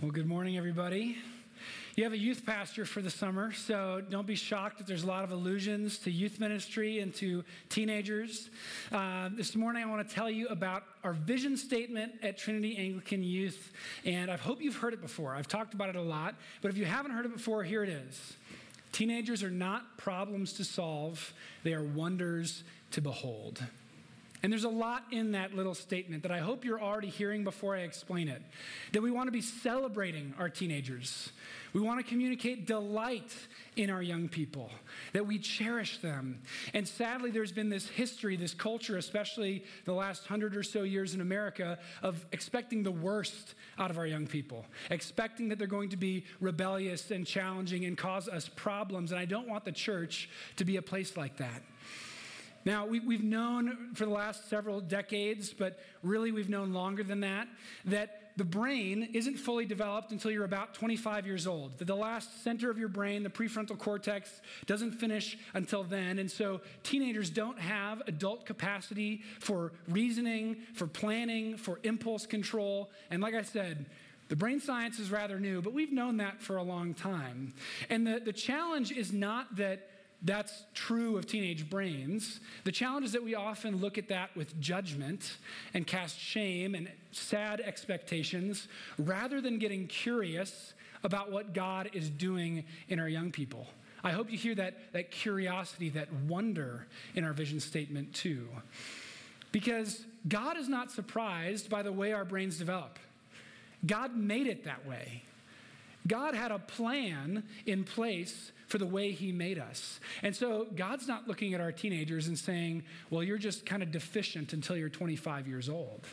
Well, good morning, everybody. You have a youth pastor for the summer, so don't be shocked that there's a lot of allusions to youth ministry and to teenagers. Uh, this morning, I want to tell you about our vision statement at Trinity Anglican Youth, and I hope you've heard it before. I've talked about it a lot, but if you haven't heard it before, here it is. Teenagers are not problems to solve, they are wonders to behold. And there's a lot in that little statement that I hope you're already hearing before I explain it. That we want to be celebrating our teenagers. We want to communicate delight in our young people, that we cherish them. And sadly, there's been this history, this culture, especially the last hundred or so years in America, of expecting the worst out of our young people, expecting that they're going to be rebellious and challenging and cause us problems. And I don't want the church to be a place like that. Now, we, have known for the last several decades, but really we've known longer than that, that the brain isn't fully developed until you're about 25 years old. That the last center of your brain, the prefrontal cortex, doesn't finish until then. And so teenagers don't have adult capacity for reasoning, for planning, for impulse control. And like I said, the brain science is rather new, but we've known that for a long time. And the, the challenge is not that that's true of teenage brains. The challenge is that we often look at that with judgment and cast shame and sad expectations rather than getting curious about what God is doing in our young people. I hope you hear that, that curiosity, that wonder in our vision statement too. Because God is not surprised by the way our brains develop. God made it that way. God had a plan in place for the way He made us. And so God's not looking at our teenagers and saying, well, you're just kind of deficient until you're 25 years old.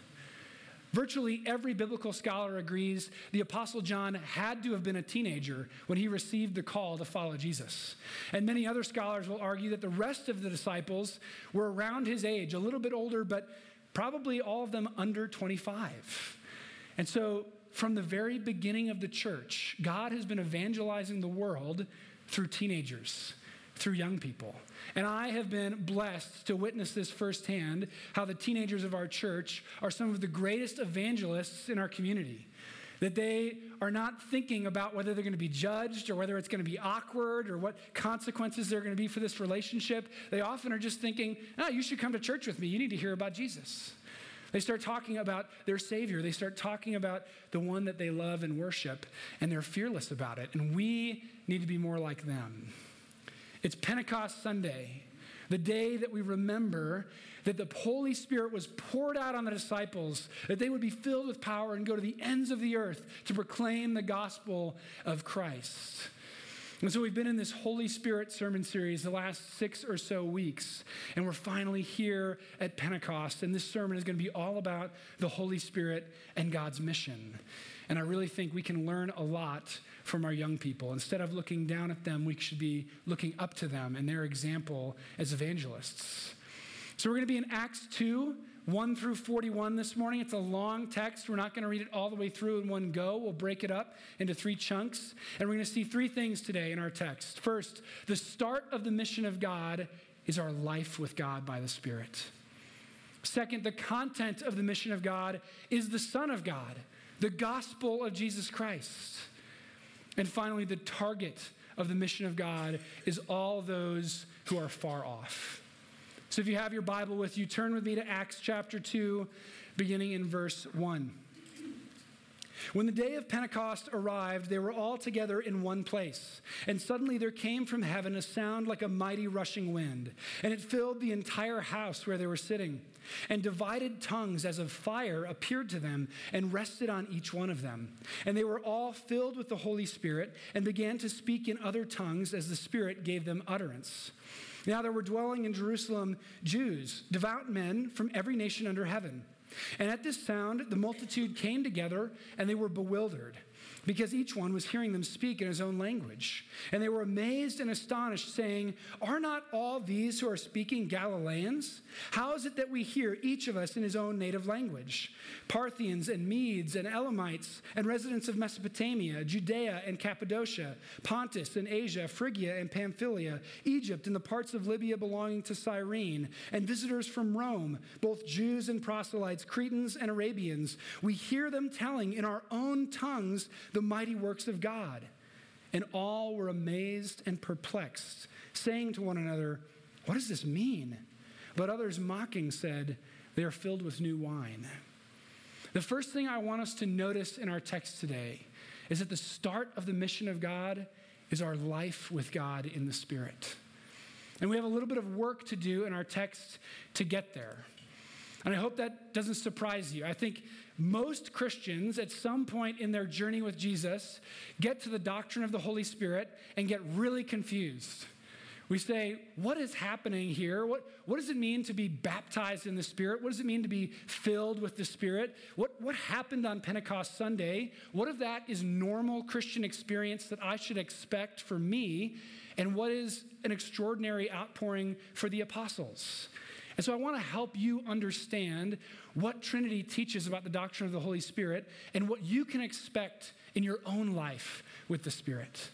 Virtually every biblical scholar agrees the Apostle John had to have been a teenager when he received the call to follow Jesus. And many other scholars will argue that the rest of the disciples were around his age, a little bit older, but probably all of them under 25. And so, from the very beginning of the church, God has been evangelizing the world through teenagers, through young people. And I have been blessed to witness this firsthand how the teenagers of our church are some of the greatest evangelists in our community. That they are not thinking about whether they're going to be judged or whether it's going to be awkward or what consequences there are going to be for this relationship. They often are just thinking, oh, you should come to church with me. You need to hear about Jesus. They start talking about their Savior. They start talking about the one that they love and worship, and they're fearless about it. And we need to be more like them. It's Pentecost Sunday, the day that we remember that the Holy Spirit was poured out on the disciples, that they would be filled with power and go to the ends of the earth to proclaim the gospel of Christ. And so we've been in this Holy Spirit sermon series the last six or so weeks, and we're finally here at Pentecost. And this sermon is going to be all about the Holy Spirit and God's mission. And I really think we can learn a lot from our young people. Instead of looking down at them, we should be looking up to them and their example as evangelists. So we're going to be in Acts 2, 1 through 41 this morning. It's a long text. We're not going to read it all the way through in one go. We'll break it up into three chunks. And we're going to see three things today in our text. First, the start of the mission of God is our life with God by the Spirit. Second, the content of the mission of God is the Son of God, the gospel of Jesus Christ. And finally, the target of the mission of God is all those who are far off. So if you have your Bible with you, turn with me to Acts chapter 2, beginning in verse 1. When the day of Pentecost arrived, they were all together in one place. And suddenly there came from heaven a sound like a mighty rushing wind, and it filled the entire house where they were sitting. And divided tongues as of fire appeared to them and rested on each one of them. And they were all filled with the Holy Spirit and began to speak in other tongues as the Spirit gave them utterance. Now there were dwelling in Jerusalem Jews, devout men from every nation under heaven. And at this sound, the multitude came together and they were bewildered because each one was hearing them speak in his own language. And they were amazed and astonished, saying, Are not all these who are speaking Galileans? How is it that we hear each of us in his own native language? Parthians and Medes and Elamites and residents of Mesopotamia, Judea and Cappadocia, Pontus and Asia, Phrygia and Pamphylia, Egypt and the parts of Libya belonging to Cyrene, and visitors from Rome, both Jews and proselytes, Cretans and Arabians. We hear them telling in our own tongues the mighty works of God. And all were amazed and perplexed, saying to one another, What does this mean? But others mocking said, They are filled with new wine. The first thing I want us to notice in our text today is that the start of the mission of God is our life with God in the Spirit. And we have a little bit of work to do in our text to get there. And I hope that doesn't surprise you. I think most Christians, at some point in their journey with Jesus, get to the doctrine of the Holy Spirit and get really confused. We say, what is happening here? What, what does it mean to be baptized in the Spirit? What does it mean to be filled with the Spirit? What, what happened on Pentecost Sunday? What of that is normal Christian experience that I should expect for me? And what is an extraordinary outpouring for the apostles? And so I want to help you understand what Trinity teaches about the doctrine of the Holy Spirit and what you can expect in your own life with the Spirit.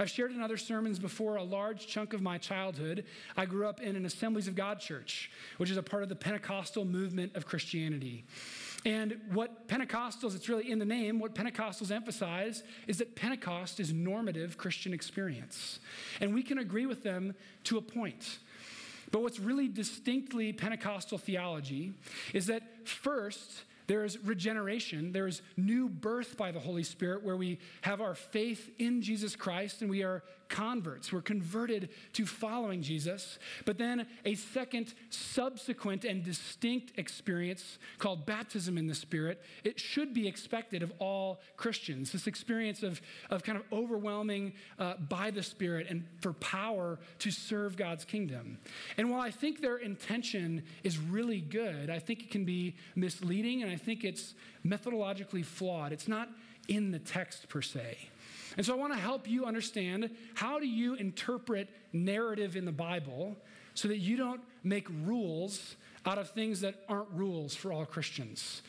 I've shared in other sermons before a large chunk of my childhood. I grew up in an Assemblies of God church, which is a part of the Pentecostal movement of Christianity. And what Pentecostals, it's really in the name, what Pentecostals emphasize is that Pentecost is normative Christian experience. And we can agree with them to a point. But what's really distinctly Pentecostal theology is that first, there is regeneration. There is new birth by the Holy Spirit where we have our faith in Jesus Christ and we are converts. We're converted to following Jesus. But then a second, subsequent, and distinct experience called baptism in the Spirit, it should be expected of all Christians. This experience of, of kind of overwhelming uh, by the Spirit and for power to serve God's kingdom. And while I think their intention is really good, I think it can be misleading and I think it's methodologically flawed. It's not in the text per se. And so I want to help you understand how do you interpret narrative in the Bible so that you don't make rules out of things that aren't rules for all Christians.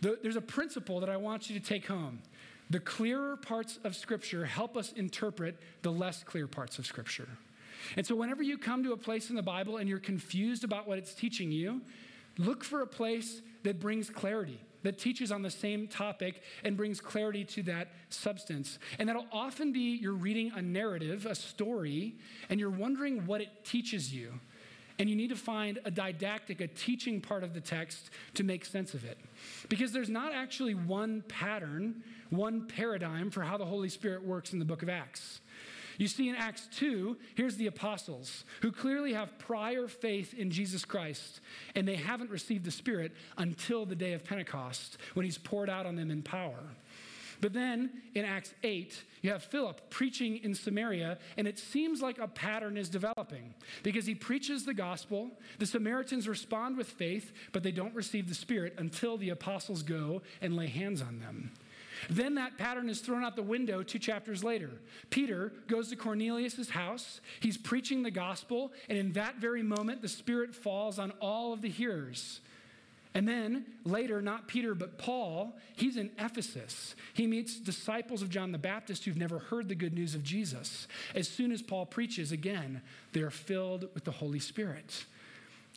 there's a principle that I want you to take home. The clearer parts of Scripture help us interpret the less clear parts of Scripture. And so, whenever you come to a place in the Bible and you're confused about what it's teaching you, look for a place that brings clarity that teaches on the same topic and brings clarity to that substance. And that'll often be you're reading a narrative, a story, and you're wondering what it teaches you. And you need to find a didactic, a teaching part of the text to make sense of it. Because there's not actually one pattern, one paradigm for how the Holy Spirit works in the book of Acts. You see in Acts 2, here's the apostles who clearly have prior faith in Jesus Christ, and they haven't received the Spirit until the day of Pentecost when he's poured out on them in power. But then in Acts 8, you have Philip preaching in Samaria, and it seems like a pattern is developing because he preaches the gospel. The Samaritans respond with faith, but they don't receive the Spirit until the apostles go and lay hands on them. Then that pattern is thrown out the window two chapters later. Peter goes to Cornelius' house. He's preaching the gospel, and in that very moment, the Spirit falls on all of the hearers. And then later, not Peter, but Paul, he's in Ephesus. He meets disciples of John the Baptist who've never heard the good news of Jesus. As soon as Paul preaches again, they're filled with the Holy Spirit.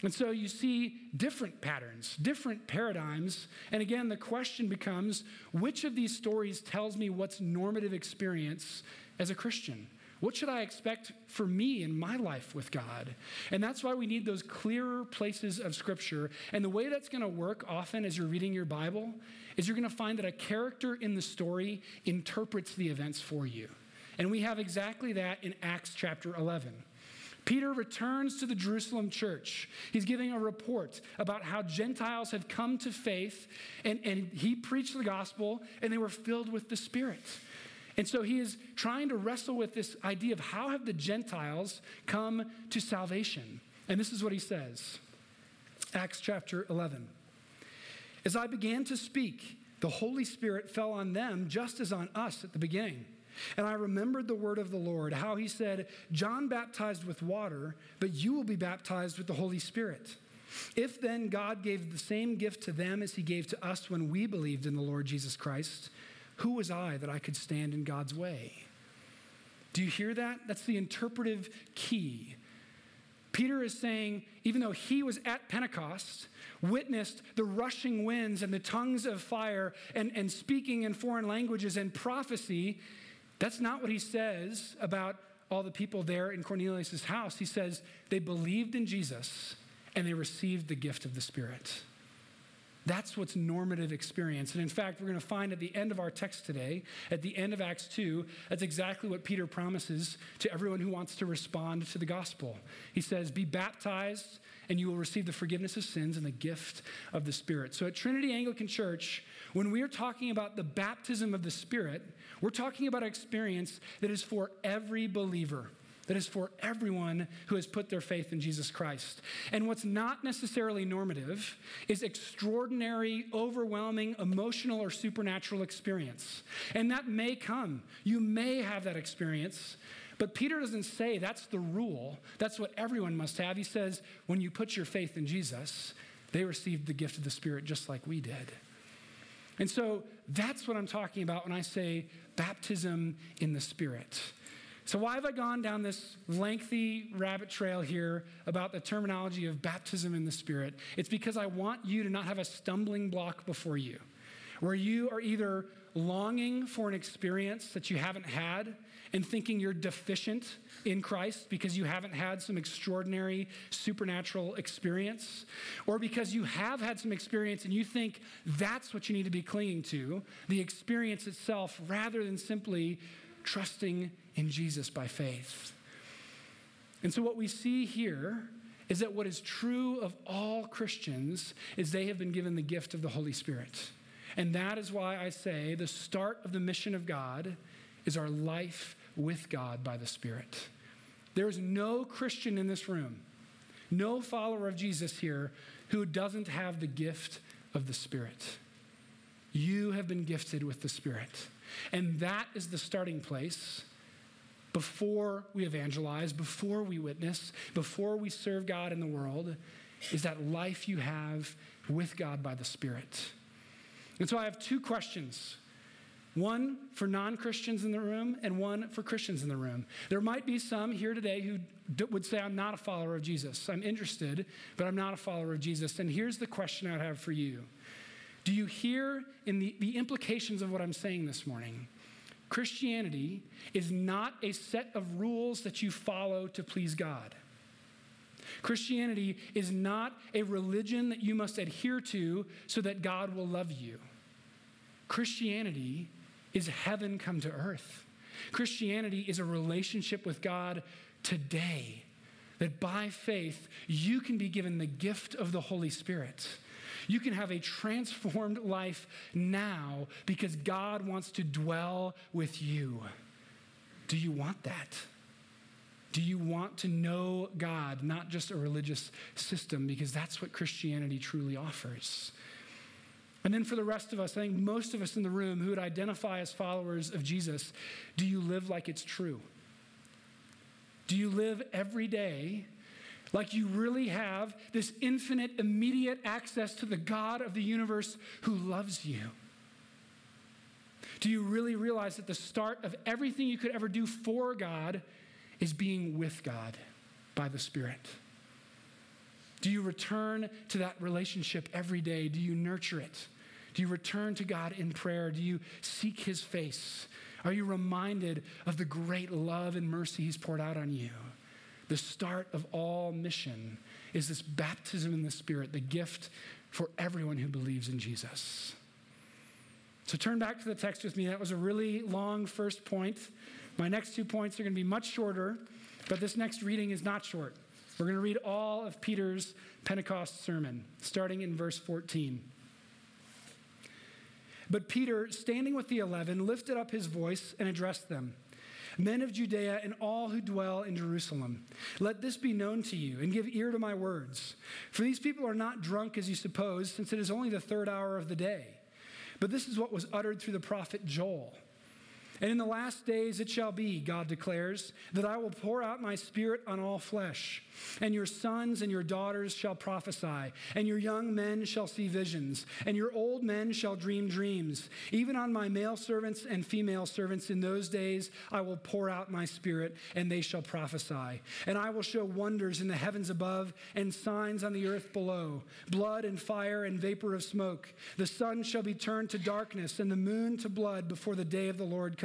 And so you see different patterns, different paradigms. And again, the question becomes which of these stories tells me what's normative experience as a Christian? What should I expect for me in my life with God? And that's why we need those clearer places of Scripture. And the way that's going to work often as you're reading your Bible is you're going to find that a character in the story interprets the events for you. And we have exactly that in Acts chapter 11. Peter returns to the Jerusalem church. He's giving a report about how Gentiles have come to faith, and, and he preached the gospel, and they were filled with the Spirit. And so he is trying to wrestle with this idea of how have the Gentiles come to salvation? And this is what he says Acts chapter 11. As I began to speak, the Holy Spirit fell on them just as on us at the beginning. And I remembered the word of the Lord, how he said, John baptized with water, but you will be baptized with the Holy Spirit. If then God gave the same gift to them as he gave to us when we believed in the Lord Jesus Christ, who was I that I could stand in God's way? Do you hear that? That's the interpretive key. Peter is saying, even though he was at Pentecost, witnessed the rushing winds and the tongues of fire and, and speaking in foreign languages and prophecy, that's not what he says about all the people there in Cornelius' house. He says they believed in Jesus and they received the gift of the Spirit. That's what's normative experience. And in fact, we're going to find at the end of our text today, at the end of Acts 2, that's exactly what Peter promises to everyone who wants to respond to the gospel. He says, Be baptized, and you will receive the forgiveness of sins and the gift of the Spirit. So at Trinity Anglican Church, when we're talking about the baptism of the Spirit, we're talking about an experience that is for every believer that is for everyone who has put their faith in Jesus Christ. And what's not necessarily normative is extraordinary, overwhelming, emotional, or supernatural experience. And that may come. You may have that experience. But Peter doesn't say that's the rule. That's what everyone must have. He says, when you put your faith in Jesus, they received the gift of the Spirit just like we did. And so that's what I'm talking about when I say baptism in the Spirit. So, why have I gone down this lengthy rabbit trail here about the terminology of baptism in the Spirit? It's because I want you to not have a stumbling block before you, where you are either longing for an experience that you haven't had and thinking you're deficient in Christ because you haven't had some extraordinary supernatural experience, or because you have had some experience and you think that's what you need to be clinging to, the experience itself, rather than simply trusting in Jesus by faith. And so, what we see here is that what is true of all Christians is they have been given the gift of the Holy Spirit. And that is why I say the start of the mission of God is our life with God by the Spirit. There is no Christian in this room, no follower of Jesus here, who doesn't have the gift of the Spirit. You have been gifted with the Spirit. And that is the starting place before we evangelize, before we witness, before we serve God in the world, is that life you have with God by the Spirit. And so I have two questions one for non Christians in the room, and one for Christians in the room. There might be some here today who would say, I'm not a follower of Jesus. I'm interested, but I'm not a follower of Jesus. And here's the question I'd have for you Do you hear in the, the implications of what I'm saying this morning? Christianity is not a set of rules that you follow to please God. Christianity is not a religion that you must adhere to so that God will love you. Christianity is heaven come to earth. Christianity is a relationship with God today, that by faith you can be given the gift of the Holy Spirit you can have a transformed life now because God wants to dwell with you. Do you want that? Do you want to know God, not just a religious system? Because that's what Christianity truly offers. And then for the rest of us, I think most of us in the room who would identify as followers of Jesus, do you live like it's true? Do you live every day like you really have this infinite, immediate access to the God of the universe who loves you? Do you really realize that the start of everything you could ever do for God is being with God by the Spirit? Do you return to that relationship every day? Do you nurture it? Do you return to God in prayer? Do you seek His face? Are you reminded of the great love and mercy He's poured out on you? The start of all mission is this baptism in the Spirit, the gift for everyone who believes in Jesus. So turn back to the text with me. That was a really long first point. My next two points are going to be much shorter, but this next reading is not short. We're going to read all of Peter's Pentecost sermon, starting in verse 14. But Peter, standing with the eleven, lifted up his voice and addressed them. Men of Judea and all who dwell in Jerusalem, let this be known to you and give ear to my words. For these people are not drunk as you suppose, since it is only the third hour of the day. But this is what was uttered through the prophet Joel. And in the last days it shall be, God declares, that I will pour out my spirit on all flesh. And your sons and your daughters shall prophesy, and your young men shall see visions, and your old men shall dream dreams. Even on my male servants and female servants in those days I will pour out my spirit, and they shall prophesy. And I will show wonders in the heavens above and signs on the earth below blood and fire and vapor of smoke. The sun shall be turned to darkness, and the moon to blood before the day of the Lord comes,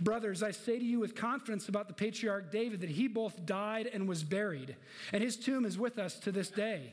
Brothers, I say to you with confidence about the patriarch David that he both died and was buried, and his tomb is with us to this day.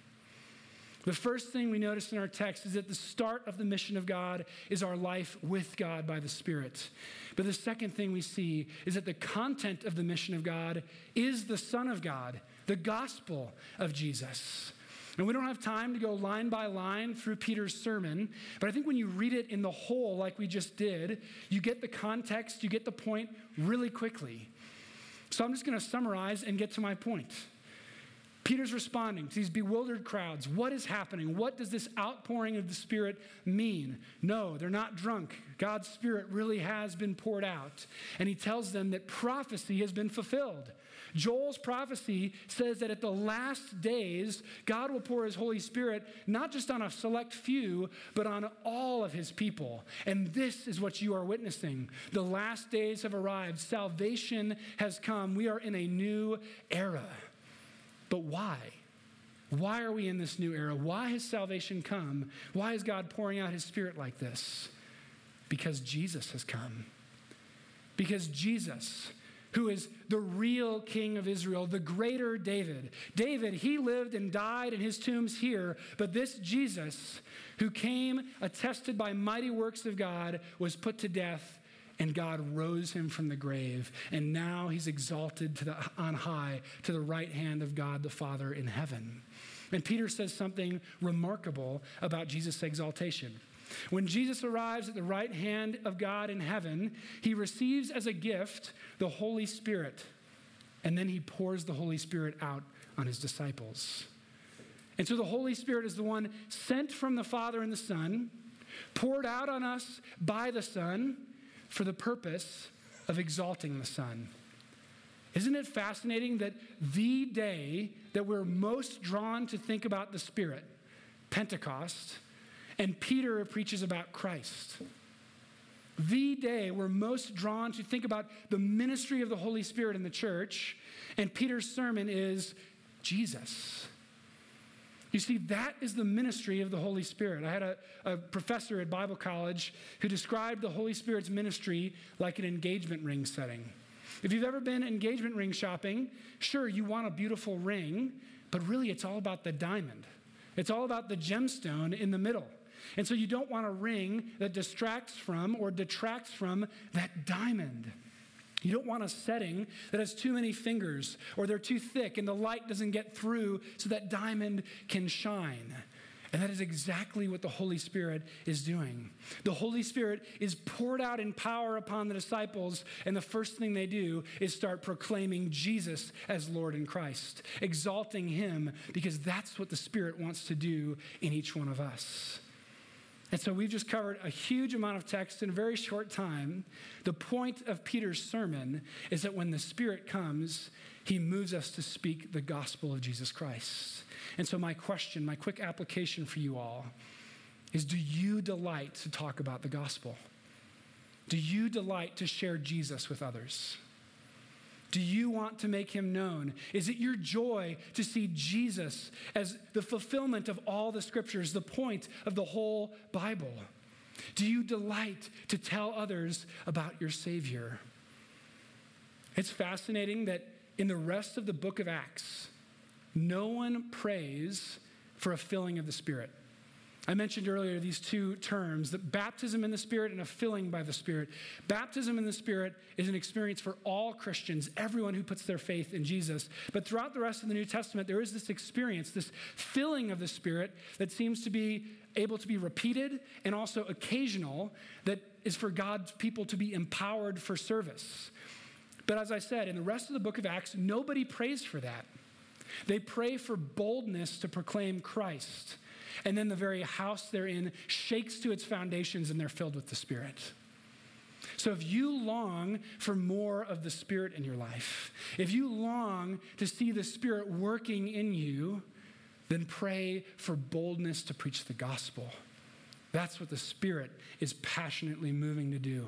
The first thing we notice in our text is that the start of the mission of God is our life with God by the Spirit. But the second thing we see is that the content of the mission of God is the Son of God, the gospel of Jesus. And we don't have time to go line by line through Peter's sermon, but I think when you read it in the whole, like we just did, you get the context, you get the point really quickly. So I'm just going to summarize and get to my point. Peter's responding to these bewildered crowds. What is happening? What does this outpouring of the Spirit mean? No, they're not drunk. God's Spirit really has been poured out. And he tells them that prophecy has been fulfilled. Joel's prophecy says that at the last days, God will pour his Holy Spirit not just on a select few, but on all of his people. And this is what you are witnessing. The last days have arrived, salvation has come. We are in a new era. But why? Why are we in this new era? Why has salvation come? Why is God pouring out his spirit like this? Because Jesus has come. Because Jesus, who is the real king of Israel, the greater David. David, he lived and died, in his tomb's here. But this Jesus, who came attested by mighty works of God, was put to death and God rose him from the grave, and now he's exalted to the, on high to the right hand of God the Father in heaven. And Peter says something remarkable about Jesus' exaltation. When Jesus arrives at the right hand of God in heaven, he receives as a gift the Holy Spirit, and then he pours the Holy Spirit out on his disciples. And so the Holy Spirit is the one sent from the Father and the Son, poured out on us by the Son for the purpose of exalting the Son. Isn't it fascinating that the day that we're most drawn to think about the Spirit, Pentecost, and Peter preaches about Christ? The day we're most drawn to think about the ministry of the Holy Spirit in the church, and Peter's sermon is Jesus. You see, that is the ministry of the Holy Spirit. I had a, a, professor at Bible college who described the Holy Spirit's ministry like an engagement ring setting. If you've ever been engagement ring shopping, sure, you want a beautiful ring, but really it's all about the diamond. It's all about the gemstone in the middle. And so you don't want a ring that distracts from or detracts from that diamond. You don't want a setting that has too many fingers or they're too thick and the light doesn't get through so that diamond can shine. And that is exactly what the Holy Spirit is doing. The Holy Spirit is poured out in power upon the disciples, and the first thing they do is start proclaiming Jesus as Lord and Christ, exalting Him, because that's what the Spirit wants to do in each one of us. And so we've just covered a huge amount of text in a very short time. The point of Peter's sermon is that when the Spirit comes, he moves us to speak the gospel of Jesus Christ. And so, my question, my quick application for you all is do you delight to talk about the gospel? Do you delight to share Jesus with others? Do you want to make him known? Is it your joy to see Jesus as the fulfillment of all the scriptures, the point of the whole Bible? Do you delight to tell others about your Savior? It's fascinating that in the rest of the book of Acts, no one prays for a filling of the Spirit. I mentioned earlier these two terms that baptism in the Spirit and a filling by the Spirit. Baptism in the Spirit is an experience for all Christians, everyone who puts their faith in Jesus. But throughout the rest of the New Testament, there is this experience, this filling of the Spirit that seems to be able to be repeated and also occasional, that is for God's people to be empowered for service. But as I said, in the rest of the book of Acts, nobody prays for that. They pray for boldness to proclaim Christ. And then the very house they're in shakes to its foundations and they're filled with the Spirit. So if you long for more of the Spirit in your life, if you long to see the Spirit working in you, then pray for boldness to preach the gospel. That's what the Spirit is passionately moving to do,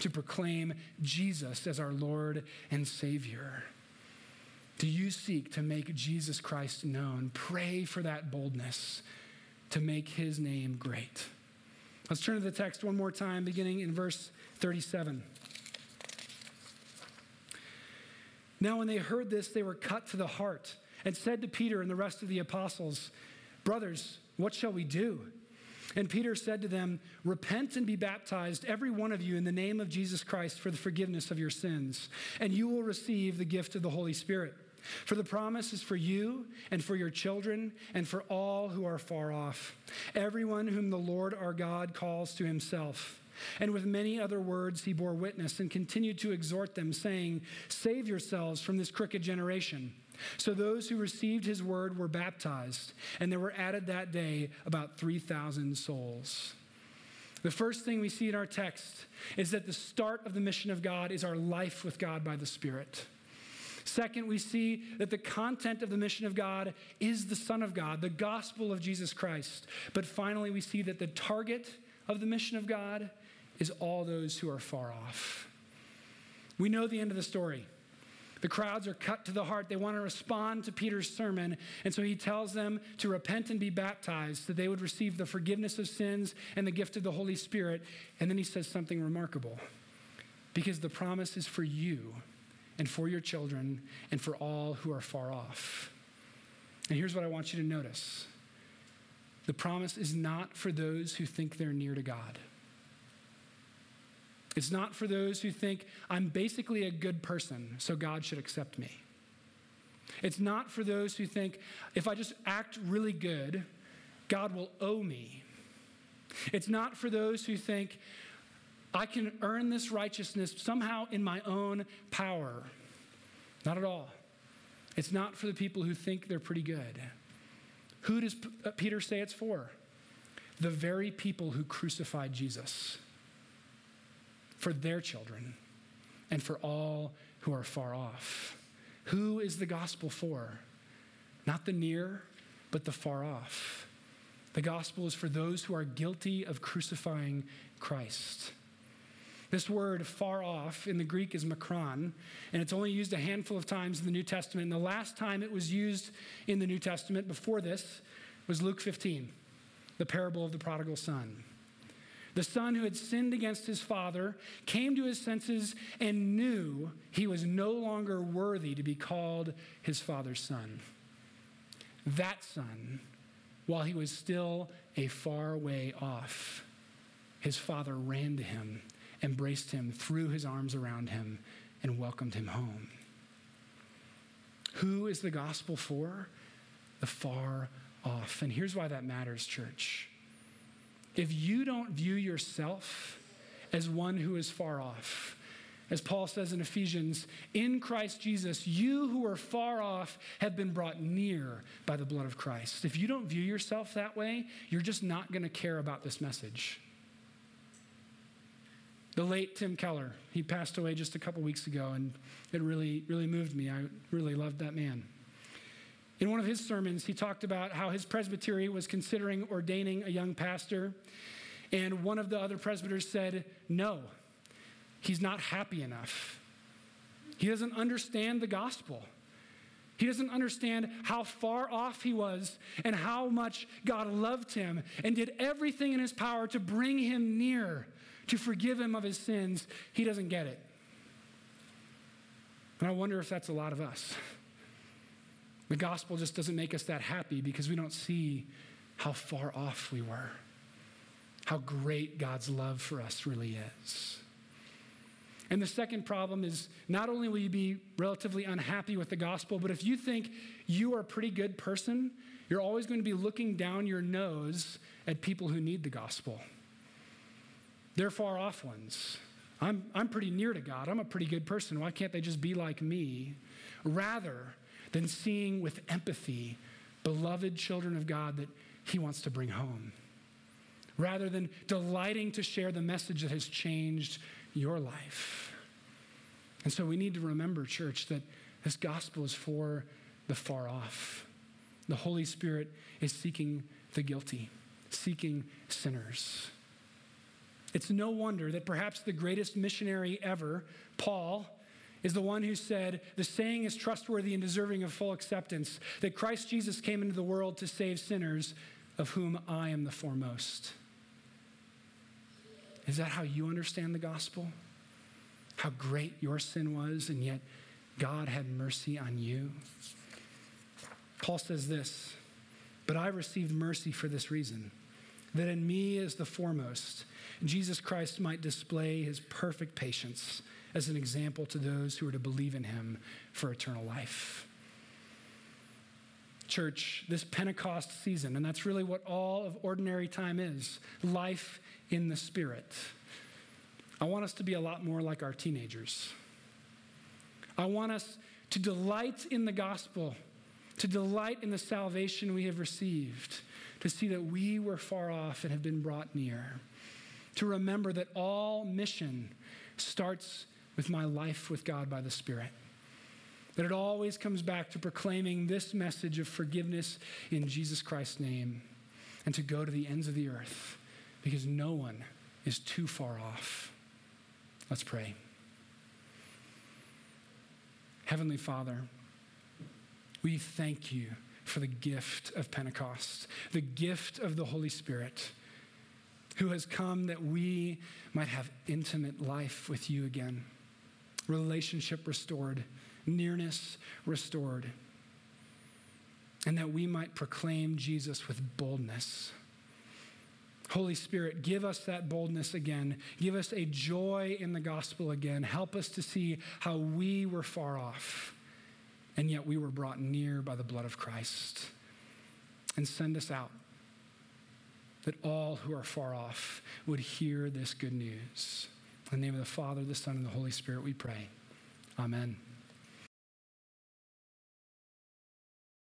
to proclaim Jesus as our Lord and Savior. Do you seek to make Jesus Christ known? Pray for that boldness to make his name great. Let's turn to the text one more time, beginning in verse 37. Now, when they heard this, they were cut to the heart and said to Peter and the rest of the apostles, Brothers, what shall we do? And Peter said to them, Repent and be baptized, every one of you, in the name of Jesus Christ for the forgiveness of your sins, and you will receive the gift of the Holy Spirit. For the promise is for you and for your children and for all who are far off, everyone whom the Lord our God calls to himself. And with many other words, he bore witness and continued to exhort them, saying, Save yourselves from this crooked generation. So those who received his word were baptized, and there were added that day about 3,000 souls. The first thing we see in our text is that the start of the mission of God is our life with God by the Spirit. Second, we see that the content of the mission of God is the Son of God, the gospel of Jesus Christ. But finally, we see that the target of the mission of God is all those who are far off. We know the end of the story. The crowds are cut to the heart. They want to respond to Peter's sermon. And so he tells them to repent and be baptized, that they would receive the forgiveness of sins and the gift of the Holy Spirit. And then he says something remarkable because the promise is for you and for your children and for all who are far off. And here's what I want you to notice the promise is not for those who think they're near to God. It's not for those who think I'm basically a good person, so God should accept me. It's not for those who think if I just act really good, God will owe me. It's not for those who think I can earn this righteousness somehow in my own power. Not at all. It's not for the people who think they're pretty good. Who does uh, Peter say it's for? The very people who crucified Jesus. For their children and for all who are far off. Who is the gospel for? Not the near, but the far off. The gospel is for those who are guilty of crucifying Christ. This word far off in the Greek is makron, and it's only used a handful of times in the New Testament. And the last time it was used in the New Testament before this was Luke 15, the parable of the prodigal son. The son who had sinned against his father came to his senses and knew he was no longer worthy to be called his father's son. That son, while he was still a far way off, his father ran to him, embraced him, threw his arms around him, and welcomed him home. Who is the gospel for? The far off. And here's why that matters, church. If you don't view yourself as one who is far off, as Paul says in Ephesians, in Christ Jesus, you who are far off have been brought near by the blood of Christ. If you don't view yourself that way, you're just not going to care about this message. The late Tim Keller, he passed away just a couple weeks ago, and it really, really moved me. I really loved that man. In one of his sermons, he talked about how his presbytery was considering ordaining a young pastor, and one of the other presbyters said, No, he's not happy enough. He doesn't understand the gospel. He doesn't understand how far off he was and how much God loved him and did everything in his power to bring him near, to forgive him of his sins. He doesn't get it. And I wonder if that's a lot of us. The gospel just doesn't make us that happy because we don't see how far off we were, how great God's love for us really is. And the second problem is not only will you be relatively unhappy with the gospel, but if you think you are a pretty good person, you're always going to be looking down your nose at people who need the gospel. They're far off ones. I'm, I'm pretty near to God. I'm a pretty good person. Why can't they just be like me? Rather than seeing with empathy beloved children of God that He wants to bring home. Rather than delighting to share the message that has changed your life. And so we need to remember, church, that this gospel is for the far off. The Holy Spirit is seeking the guilty, seeking sinners. It's no wonder that perhaps the greatest missionary ever, Paul, is the one who said, The saying is trustworthy and deserving of full acceptance that Christ Jesus came into the world to save sinners, of whom I am the foremost. Is that how you understand the gospel? How great your sin was, and yet God had mercy on you? Paul says this, but I received mercy for this reason, that in me as the foremost, Jesus Christ might display his perfect patience as an example to those who are to believe in him for eternal life. Church, this Pentecost season, and that's really what all of ordinary time is life in the Spirit. I want us to be a lot more like our teenagers. I want us to delight in the gospel, to delight in the salvation we have received, to see that we were far off and have been brought near, to remember that all mission starts with my life with God by the Spirit. That it always comes back to proclaiming this message of forgiveness in Jesus Christ's name and to go to the ends of the earth because no one is too far off. Let's pray. Heavenly Father, we thank you for the gift of Pentecost, the gift of the Holy Spirit, who has come that we might have intimate life with you again, relationship restored, nearness restored, and that we might proclaim Jesus with boldness. Holy Spirit, give us that boldness again. Give us a joy in the gospel again. Help us to see how we were far off, and yet we were brought near by the blood of Christ. And send us out that all who are far off would hear this good news. In the name of the Father, the Son, and the Holy Spirit, we pray. Amen.